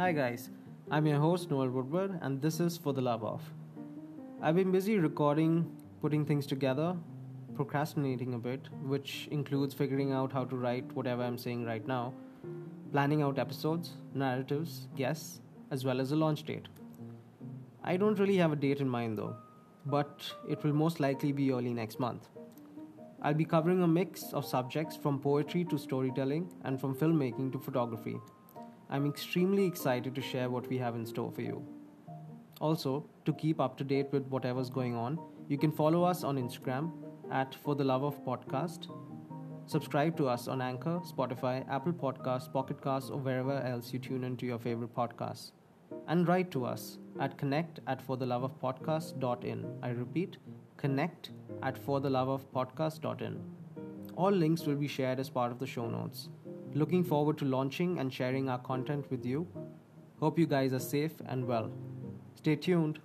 Hi, guys. I'm your host, Noel Woodward, and this is For the Love of. I've been busy recording, putting things together, procrastinating a bit, which includes figuring out how to write whatever I'm saying right now, planning out episodes, narratives, guests, as well as a launch date. I don't really have a date in mind though, but it will most likely be early next month. I'll be covering a mix of subjects from poetry to storytelling and from filmmaking to photography. I'm extremely excited to share what we have in store for you. Also, to keep up to date with whatever's going on, you can follow us on Instagram at For the Love of Podcast. Subscribe to us on Anchor, Spotify, Apple Podcasts, Pocket Casts, or wherever else you tune into your favorite podcasts. And write to us at connect at fortheloveofpodcast.in. I repeat, connect at fortheloveofpodcast.in. All links will be shared as part of the show notes. Looking forward to launching and sharing our content with you. Hope you guys are safe and well. Stay tuned.